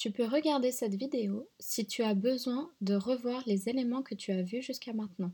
Tu peux regarder cette vidéo si tu as besoin de revoir les éléments que tu as vus jusqu'à maintenant.